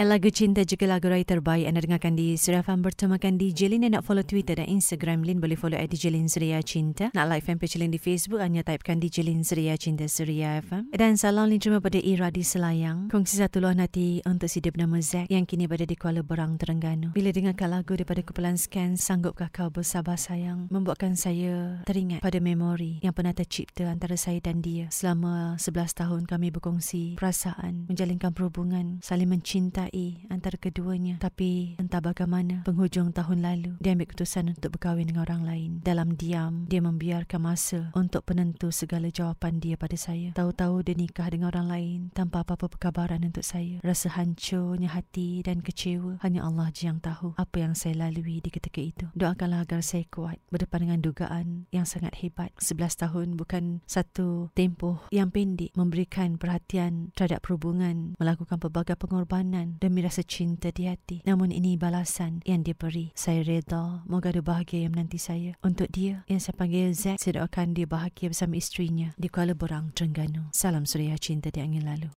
Lagu cinta juga lagu raya terbaik anda dengarkan di FM bertemakan DJ Lin dan nak follow Twitter dan Instagram Lin boleh follow at DJ Lin Suria Cinta. Nak like fanpage Lin di Facebook hanya typekan DJ Lin Suria Cinta Suria FM. Dan salam Lin terima pada Ira di Selayang. Kongsi satu luahan hati untuk si dia bernama Zack yang kini berada di Kuala Berang, Terengganu. Bila dengarkan lagu daripada kumpulan scan Sanggupkah Kau Bersabar Sayang membuatkan saya teringat pada memori yang pernah tercipta antara saya dan dia. Selama 11 tahun kami berkongsi perasaan, menjalinkan perhubungan, saling mencintai mencintai antara keduanya. Tapi entah bagaimana penghujung tahun lalu dia ambil keputusan untuk berkahwin dengan orang lain. Dalam diam dia membiarkan masa untuk penentu segala jawapan dia pada saya. Tahu-tahu dia nikah dengan orang lain tanpa apa-apa perkabaran untuk saya. Rasa hancurnya hati dan kecewa hanya Allah je yang tahu apa yang saya lalui di ketika itu. Doakanlah agar saya kuat berdepan dengan dugaan yang sangat hebat. 11 tahun bukan satu tempoh yang pendek memberikan perhatian terhadap perhubungan, melakukan pelbagai pengorbanan demi rasa cinta di hati. Namun ini balasan yang dia beri. Saya reda, moga ada bahagia yang menanti saya. Untuk dia, yang saya panggil Zack, saya doakan dia bahagia bersama isterinya di Kuala Borang, Terengganu. Salam suria cinta di angin lalu.